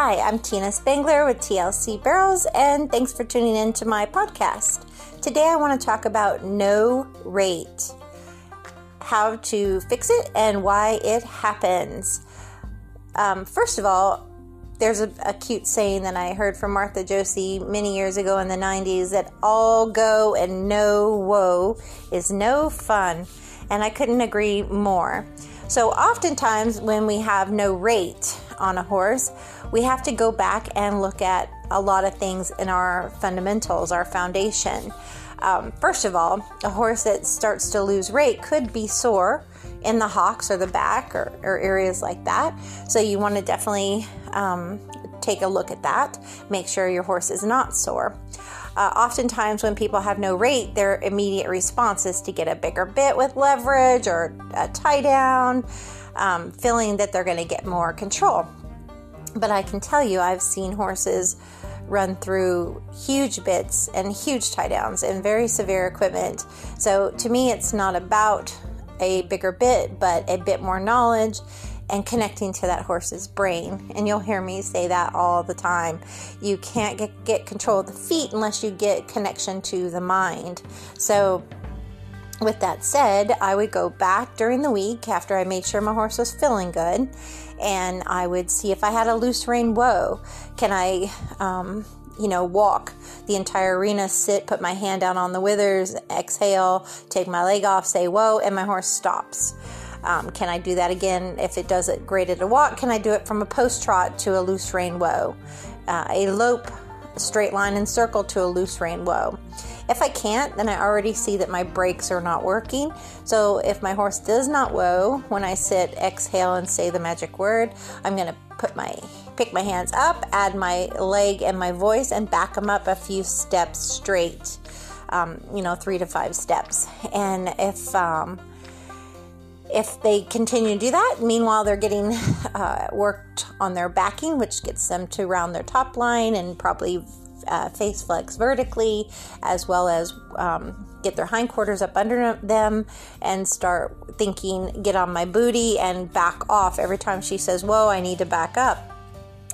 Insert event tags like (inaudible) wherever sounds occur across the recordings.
Hi, I'm Tina Spangler with TLC Barrels, and thanks for tuning in to my podcast. Today I want to talk about no rate, how to fix it, and why it happens. Um, first of all, there's a, a, cute saying that I heard from Martha Josey many years ago in the 90s that all go and no woe is no fun. And I couldn't agree more. So, oftentimes, when we have no rate on a horse, we have to go back and look at a lot of things in our fundamentals, our foundation. Um, first of all, a horse that starts to lose rate could be sore in the hocks or the back or, or areas like that. So you want to definitely um, take a look at that. Make sure your horse is not sore. Uh, oftentimes, when people have no rate, their immediate response is to get a bigger bit with leverage or a tie down, um, feeling that they're going to get more control. But I can tell you, I've seen horses run through huge bits and huge tie downs and very severe equipment. So to me, it's not about a bigger bit, but a bit more knowledge and connecting to that horse's brain. And you'll hear me say that all the time. You can't get, get control of the feet unless you get connection to the mind. So, with that said, I would go back during the week after I made sure my horse was feeling good and I would see if I had a loose rein whoa. Can I um, you know, walk the entire arena, sit, put my hand down on the withers, exhale, take my leg off, say whoa, and my horse stops. Um, can I do that again if it does it great at a walk? Can I do it from a post trot to a loose rein whoa? Uh, a lope, straight line and circle to a loose rein whoa. If I can't, then I already see that my brakes are not working. So if my horse does not whoa when I sit, exhale, and say the magic word, I'm going to put my pick my hands up, add my leg and my voice, and back them up a few steps straight. Um, you know, three to five steps. And if um, if they continue to do that, meanwhile they're getting (laughs) uh, worked on their backing, which gets them to round their top line and probably uh, face flex vertically, as well as um, get their hindquarters up under them and start thinking, get on my booty and back off every time she says, Whoa, I need to back up.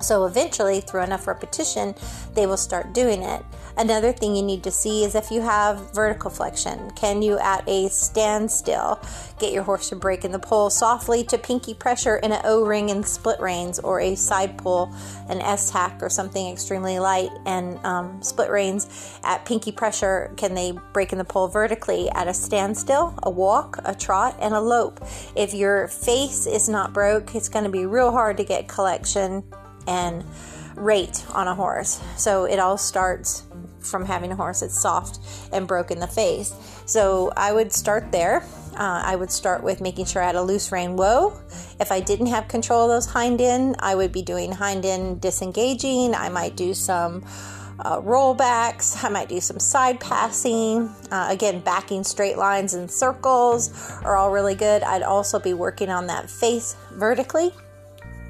So eventually, through enough repetition, they will start doing it. Another thing you need to see is if you have vertical flexion. Can you, at a standstill, get your horse to break in the poll softly to pinky pressure in an O ring and split reins, or a side pull, an S hack, or something extremely light and um, split reins at pinky pressure? Can they break in the poll vertically at a standstill, a walk, a trot, and a lope? If your face is not broke, it's going to be real hard to get collection and rate on a horse. So it all starts from having a horse that's soft and broke in the face. So I would start there. Uh, I would start with making sure I had a loose rein whoa. If I didn't have control of those hind end, I would be doing hind end disengaging. I might do some uh, rollbacks. I might do some side passing. Uh, again, backing straight lines and circles are all really good. I'd also be working on that face vertically.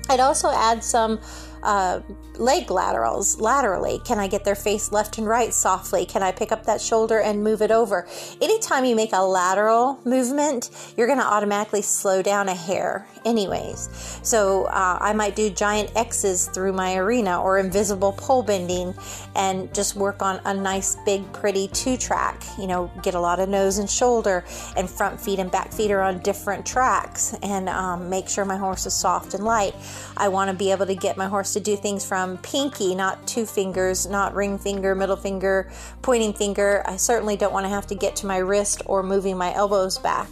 I'd also add some uh, leg laterals laterally. Can I get their face left and right softly? Can I pick up that shoulder and move it over? Anytime you make a lateral movement, you're going to automatically slow down a hair, anyways. So uh, I might do giant X's through my arena or invisible pole bending and just work on a nice, big, pretty two track. You know, get a lot of nose and shoulder, and front feet and back feet are on different tracks, and um, make sure my horse is soft and light. I want to be able to get my horse to do things from pinky, not two fingers, not ring finger, middle finger, pointing finger. I certainly don't want to have to get to my wrist or moving my elbows back.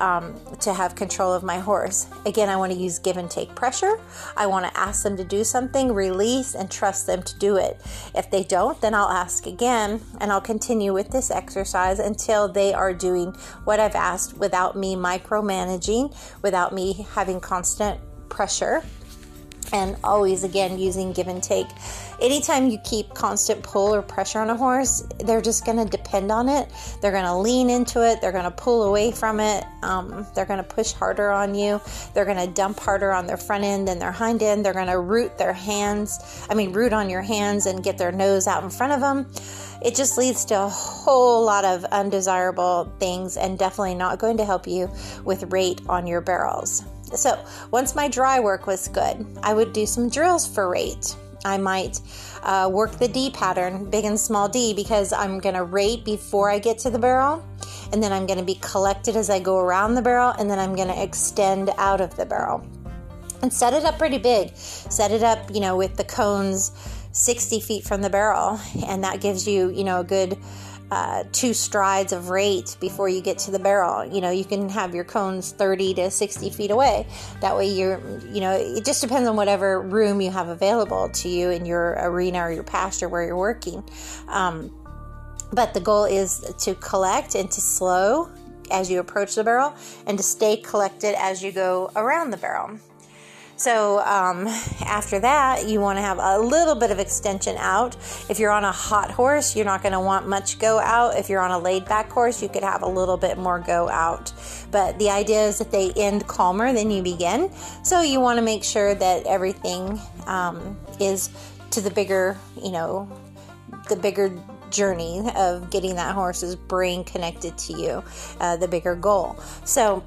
Um, to have control of my horse. Again, I want to use give and take pressure. I want to ask them to do something, release, and trust them to do it. If they don't, then I'll ask again and I'll continue with this exercise until they are doing what I've asked without me micromanaging, without me having constant pressure and always again using give and take. Anytime you keep constant pull or pressure on a horse, they're just going to depend on it. They're going to lean into it. They're going to pull away from it. Um, they're going to push harder on you. They're going to dump harder on their front end than their hind end. They're going to root their hands. I mean, root on your hands and get their nose out in front of them. It just leads to a whole lot of undesirable things and definitely not going to help you with rate on your barrels. So, once my dry work was good, I would do some drills for rate. I might uh, work the D pattern, big and small D, because I'm going to rate before I get to the barrel, and then I'm going to be collected as I go around the barrel, and then I'm going to extend out of the barrel. And set it up pretty big. Set it up, you know, with the cones 60 feet from the barrel, and that gives you, you know, a good uh, two strides of rate before you get to the barrel. You know, you can have your cones 30 to 60 feet away. That way, you're, you know, it just depends on whatever room you have available to you in your arena or your pasture where you're working. Um, but the goal is to collect and to slow as you approach the barrel and to stay collected as you go around the barrel. So um, after that, you want to have a little bit of extension out. If you're on a hot horse, you're not going to want much go out. If you're on a laid back horse, you could have a little bit more go out. But the idea is that they end calmer than you begin. So you want to make sure that everything um, is to the bigger, you know, the bigger journey of getting that horse's brain connected to you, uh, the bigger goal. So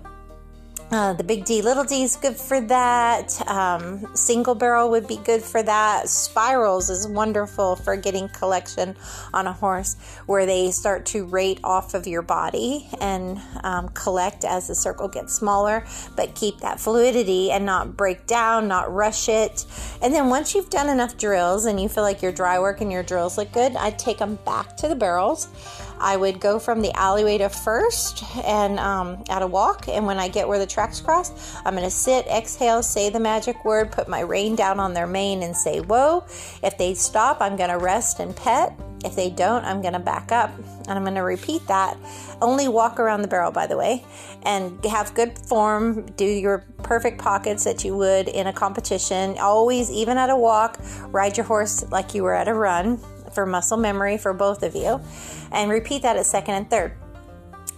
uh, the big D, little D is good for that. Um, single barrel would be good for that. Spirals is wonderful for getting collection on a horse where they start to rate off of your body and um, collect as the circle gets smaller, but keep that fluidity and not break down, not rush it. And then once you've done enough drills and you feel like your dry work and your drills look good, I'd take them back to the barrels. I would go from the alleyway to first and um, at a walk. And when I get where the tracks cross, I'm going to sit, exhale, say the magic word, put my rein down on their mane and say, whoa. If they stop, I'm going to rest and pet. If they don't, I'm going to back up and I'm going to repeat that. Only walk around the barrel, by the way, and have good form. Do your perfect pockets that you would in a competition. Always, even at a walk, ride your horse like you were at a run for muscle memory for both of you. And repeat that at second and third.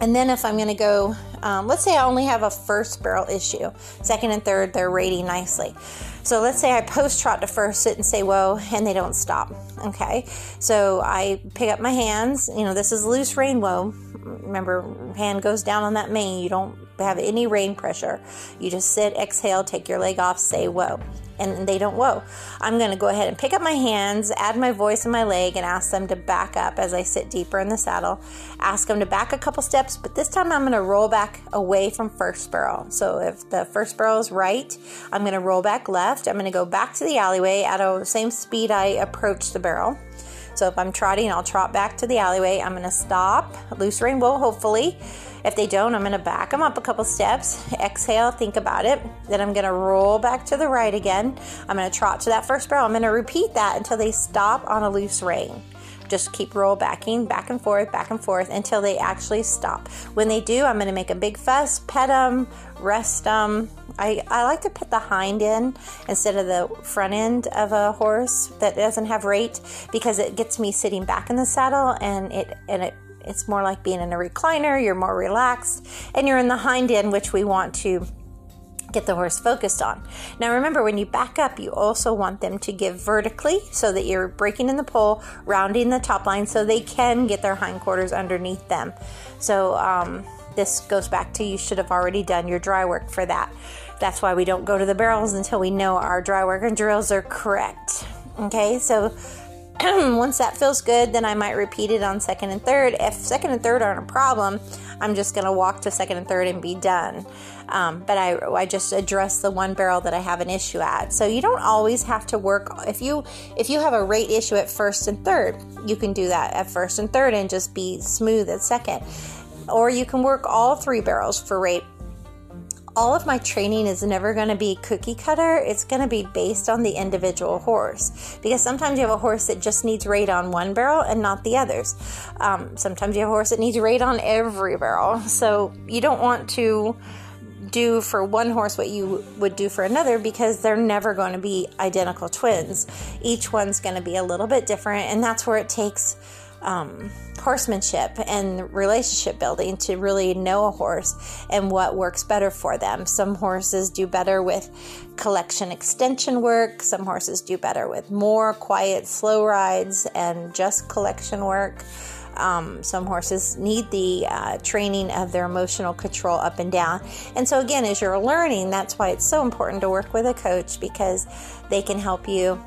And then if I'm going to go, um, let's say I only have a first barrel issue, second and third, they're rating nicely. So let's say I post trot to first, sit and say whoa, and they don't stop. Okay, so I pick up my hands. You know, this is loose rein whoa. Remember, hand goes down on that mane. You don't have any rein pressure. You just sit, exhale, take your leg off, say whoa and they don't whoa. I'm going to go ahead and pick up my hands, add my voice and my leg, and ask them to back up as I sit deeper in the saddle. Ask them to back a couple steps, but this time I'm going to roll back away from first barrel. So if the first barrel is right, I'm going to roll back left. I'm going to go back to the alleyway at the same speed I approach the barrel. So if I'm trotting, I'll trot back to the alleyway. I'm going to stop, loose rein whoa, hopefully. If they don't, I'm going to back them up a couple steps, exhale, think about it. Then I'm going to roll back to the right again. I'm going to trot to that first barrel. I'm going to repeat that until they stop on a loose rein just keep roll backing back and forth, back and forth until they actually stop. When they do, I'm going to make a big fuss, pet them, rest them. I, I like to put the hind end instead of the front end of a horse that doesn't have rate because it gets me sitting back in the saddle and it and it it's more like being in a recliner, you're more relaxed, and you're in the hind end, which we want to get the horse focused on. Now remember, when you back up, you also want them to give vertically so that you're breaking in the poll, rounding the top line so they can get their hindquarters underneath them. So um, this goes back to you should have already done your dry work for that. That's why we don't go to the barrels until we know our dry work and drills are correct. Okay, so (clears throat) once that feels good, then I might repeat it on second and third. If second and third aren't a problem, I'm just going to walk to second and third and be done. Um, but I, I just address the one barrel that I have an issue at. So you don't always have to work. If you if you have a rate issue at first and third, you can do that at first and third and just be smooth at second. Or you can work all three barrels for rate all of my training is never going to be cookie cutter. It's going to be based on the individual horse because sometimes you have a horse that just needs rate on one barrel and not the others. Um, sometimes you have a horse that needs rate on every barrel. So you don't want to do for one horse what you would do for another because they're never going to be identical twins. Each one's going to be a little bit different, and that's where it takes um, horsemanship and relationship building to really know a horse and what works better for them. Some horses do better with collection extension work, some horses do better with more quiet, slow rides and just collection work. Um, some horses need the uh, training of their emotional control up and down. And so, again, as you're learning, that's why it's so important to work with a coach because they can help you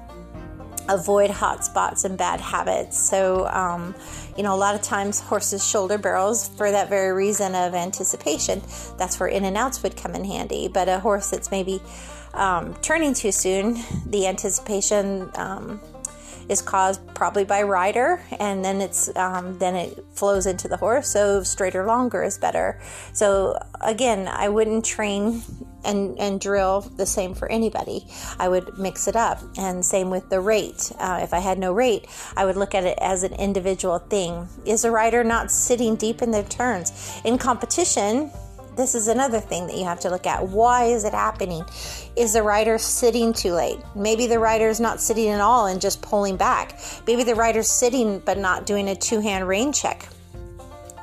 avoid hot spots and bad habits. So, um, you know, a lot of times horses shoulder barrels for that very reason of anticipation. That's where in and outs would come in handy. But a horse that's maybe um, turning too soon, the anticipation um, is caused probably by rider, and then it's um, then it flows into the horse. So straighter, longer is better. So again, I wouldn't train and and drill the same for anybody. I would mix it up, and same with the rate. Uh, if I had no rate, I would look at it as an individual thing. Is a rider not sitting deep in their turns in competition? this is another thing that you have to look at. Why is it happening? Is the rider sitting too late? Maybe the rider is not sitting at all and just pulling back. Maybe the rider's sitting but not doing a two hand rein check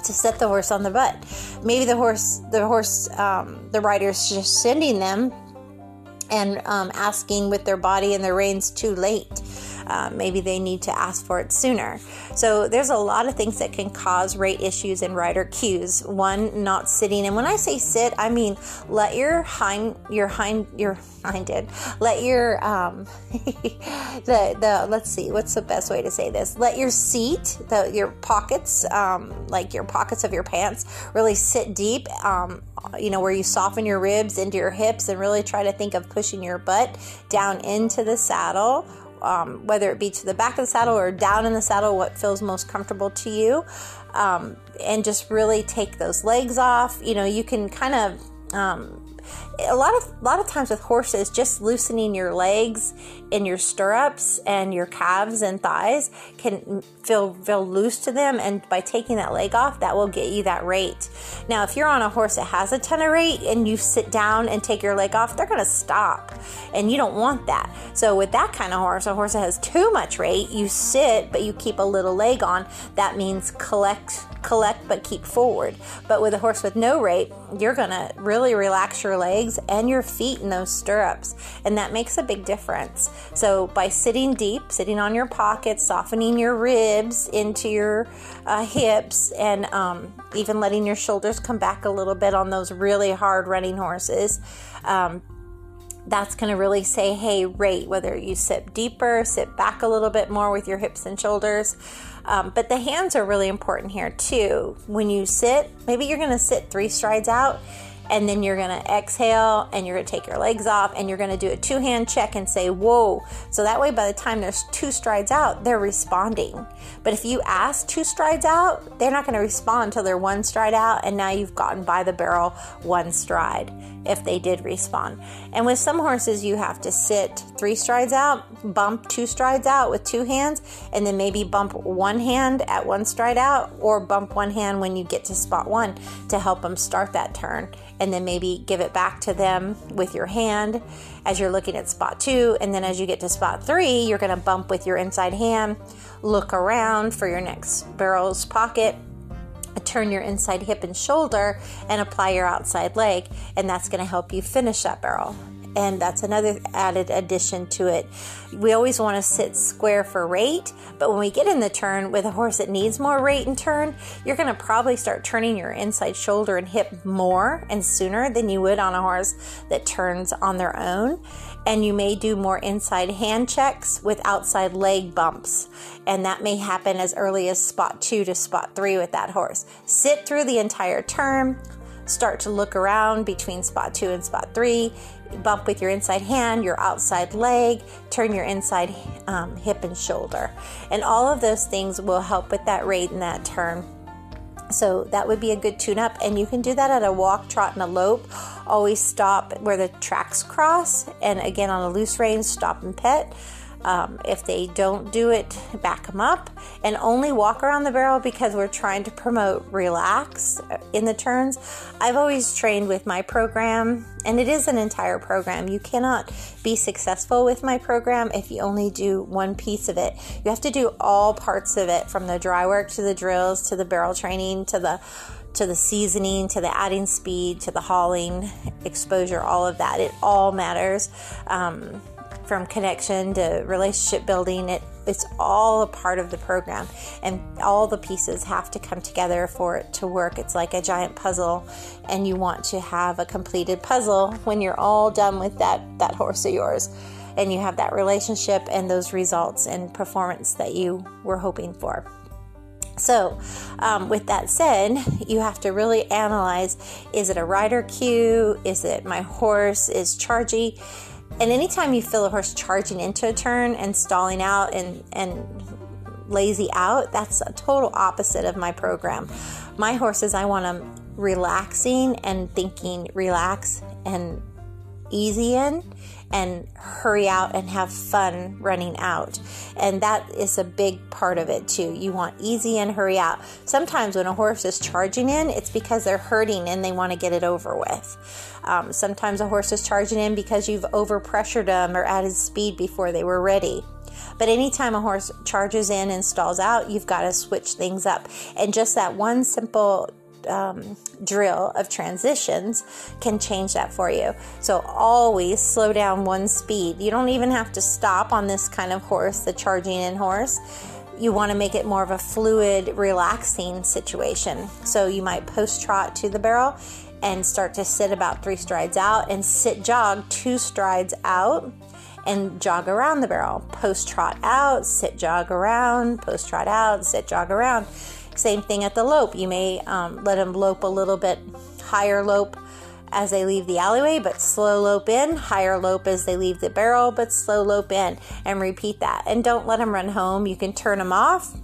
to set the horse on the butt. Maybe the horse, the horse, um, the rider's just sending them and um, asking with their body and their reins too late. Uh, maybe they need to ask for it sooner. So there's a lot of things that can cause rate issues in rider cues. One, not sitting, and when I say sit, I mean let your hind, your hind, your hind hinded, let your um, (laughs) the the let's see, what's the best way to say this? Let your seat, the your pockets, um, like your pockets of your pants, really sit deep. Um, you know where you soften your ribs into your hips and really try to think of pushing your butt down into the saddle um, whether it be to the back of the saddle or down in the saddle, what feels most comfortable to you. Um, and just really take those legs off. You know, you can kind of um, a lot of a lot of times with horses just loosening your legs in your stirrups and your calves and thighs can feel feel loose to them and by taking that leg off that will get you that rate. Now if you're on a horse that has a ton of rate and you sit down and take your leg off they're going to stop and you don't want that. So with that kind of horse a horse that has too much rate you sit but you keep a little leg on that means collect collect but keep forward. But with a horse with no rate you're going to really relax your legs and your feet in those stirrups and that makes a big difference so, by sitting deep, sitting on your pockets, softening your ribs into your uh, hips, and um, even letting your shoulders come back a little bit on those really hard running horses. Um, that's going to really say, hey, rate, whether you sit deeper, sit back a little bit more with your hips and shoulders. Um, but the hands are really important here too. When you sit, maybe you're going to sit three strides out and then you're to exhale and you're to take your legs off and you're to do a two hand check and say, Whoa. So that way, by the time there's two strides out, they're responding. But if you ask two strides out, they're not to respond until they're one stride out, and now you've gotten by the barrel one stride if they did respond. And with some horses, you have to sit three strides out, bump two strides out with two hands, and then maybe bump one hand at one stride out, or bump one hand when you get to spot one to help them start that turn. And then maybe give it back to them with your hand as you're looking at spot two. And then as you get to spot three, you're going to bump with your inside hand, look around for your next barrel's pocket turn your inside hip and shoulder and apply your outside leg, and that's going to help you finish that barrel. And that's another added addition to it. We always want to sit square for rate, but when we get in the turn with a horse that needs more rate and turn, you're going to probably start turning your inside shoulder and hip more and sooner than you would on a horse that turns on their own and you may do more inside hand checks with outside leg bumps. And that may happen as early as spot two to spot three with that horse. Sit through the entire turn, start to look around between spot two and spot three, bump with your inside hand, your outside leg, turn your inside um, hip and shoulder. And all of those things will help with that rate and that turn. So that would be a good tune up, and you can do that at a walk, trot, and a lope. Always stop where the tracks cross, and again on a loose rein, stop and pet. Um, if they don't do it, back them up and only walk around the barrel because we're trying to promote relax in the turns. I've always trained with my program, and it is an entire program. You cannot be successful with my program if you only do one piece of it. You have to do all parts of it from the dry work to the drills to the barrel training to the to the seasoning, to the adding speed, to the hauling, exposure, all of that. It all matters. Um, from connection to relationship building, it it's all a part of the program, and all the pieces have to come together for it to work. It's like a giant puzzle, and you want to have a completed puzzle when you're all done with that that horse of yours, and you have that relationship and those results and performance that you were hoping for. So, um, with that said, you have to really analyze is it a rider cue? Is it my horse is chargy? And anytime you feel a horse charging into a turn and stalling out and, and lazy out, that's a total opposite of my program. My horses, I want them relaxing and thinking relax and easy in and hurry out and have fun running out. And that is a big part of it too. You want easy and hurry out. Sometimes when a horse is charging in, it's because they're hurting and they want to get it over with. Um, sometimes a horse is charging in because you've overpressured them or added speed before they were ready. But anytime a horse charges in and stalls out, you've got to switch things up. And just that one simple um, drill of transitions can change that for you. So always slow down one speed. You don't even have to stop on this kind of horse, the charging in horse. You want to make it more of a fluid, relaxing situation. So you might post trot to the barrel and start to sit about three strides out and sit jog two strides out and jog around the barrel. Post trot out, sit jog around, post trot out, sit jog around. Same thing at the lope. You may um, let them lope a little bit higher lope as they leave the alleyway, but slow lope in, higher lope as they leave the barrel, but slow lope in, and repeat that. And don't let them run home. You can turn them off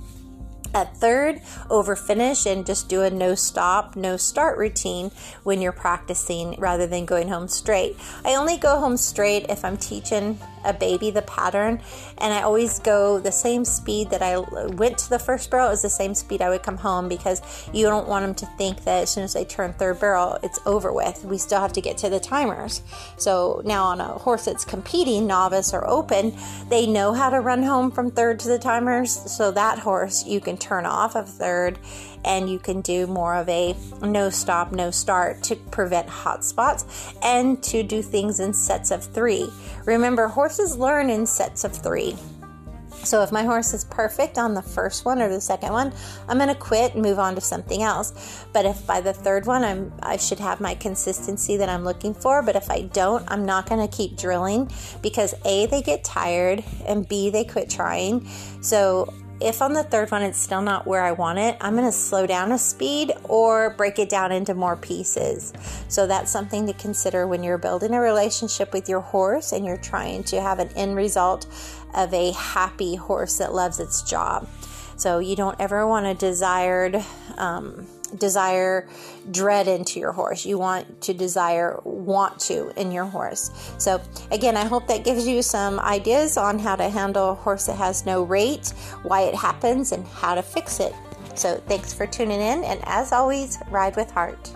at third, over finish and just do a no stop, no start routine when you're practicing rather than going home straight. I only go home straight if I'm teaching a baby the pattern and I always go the same speed that I went to the first barrel is the same speed I would come home because you don't want them to think that as soon as they turn third barrel it's over with. We still have to get to the timers. So now on a horse that's competing, novice or open, they know how to run home from third to the timers. So that horse you can turn off of third and you can do more of a no stop, no start to prevent hot spots and to do things in sets of three. Remember, horses learn in sets of three. So if my horse is perfect on the first one or the second one, I'm going to quit and move on to something else. But if by the third one I'm I should have my consistency that I'm looking for, but if I don't, I'm not going to keep drilling because A they get tired and B they quit trying. So if on the third one it's still not where I want it, I'm going to slow down a speed or break it down into more pieces. So that's something to consider when you're building a relationship with your horse and you're trying to have an end result of a happy horse that loves its job. So you don't ever want a desired um, desire dread into your horse. You want to desire want to in your horse. So, again, I hope that gives you some ideas on how to handle a horse that has no rate, why it happens, and how to fix it. So, thanks for tuning in, and as always, ride with heart.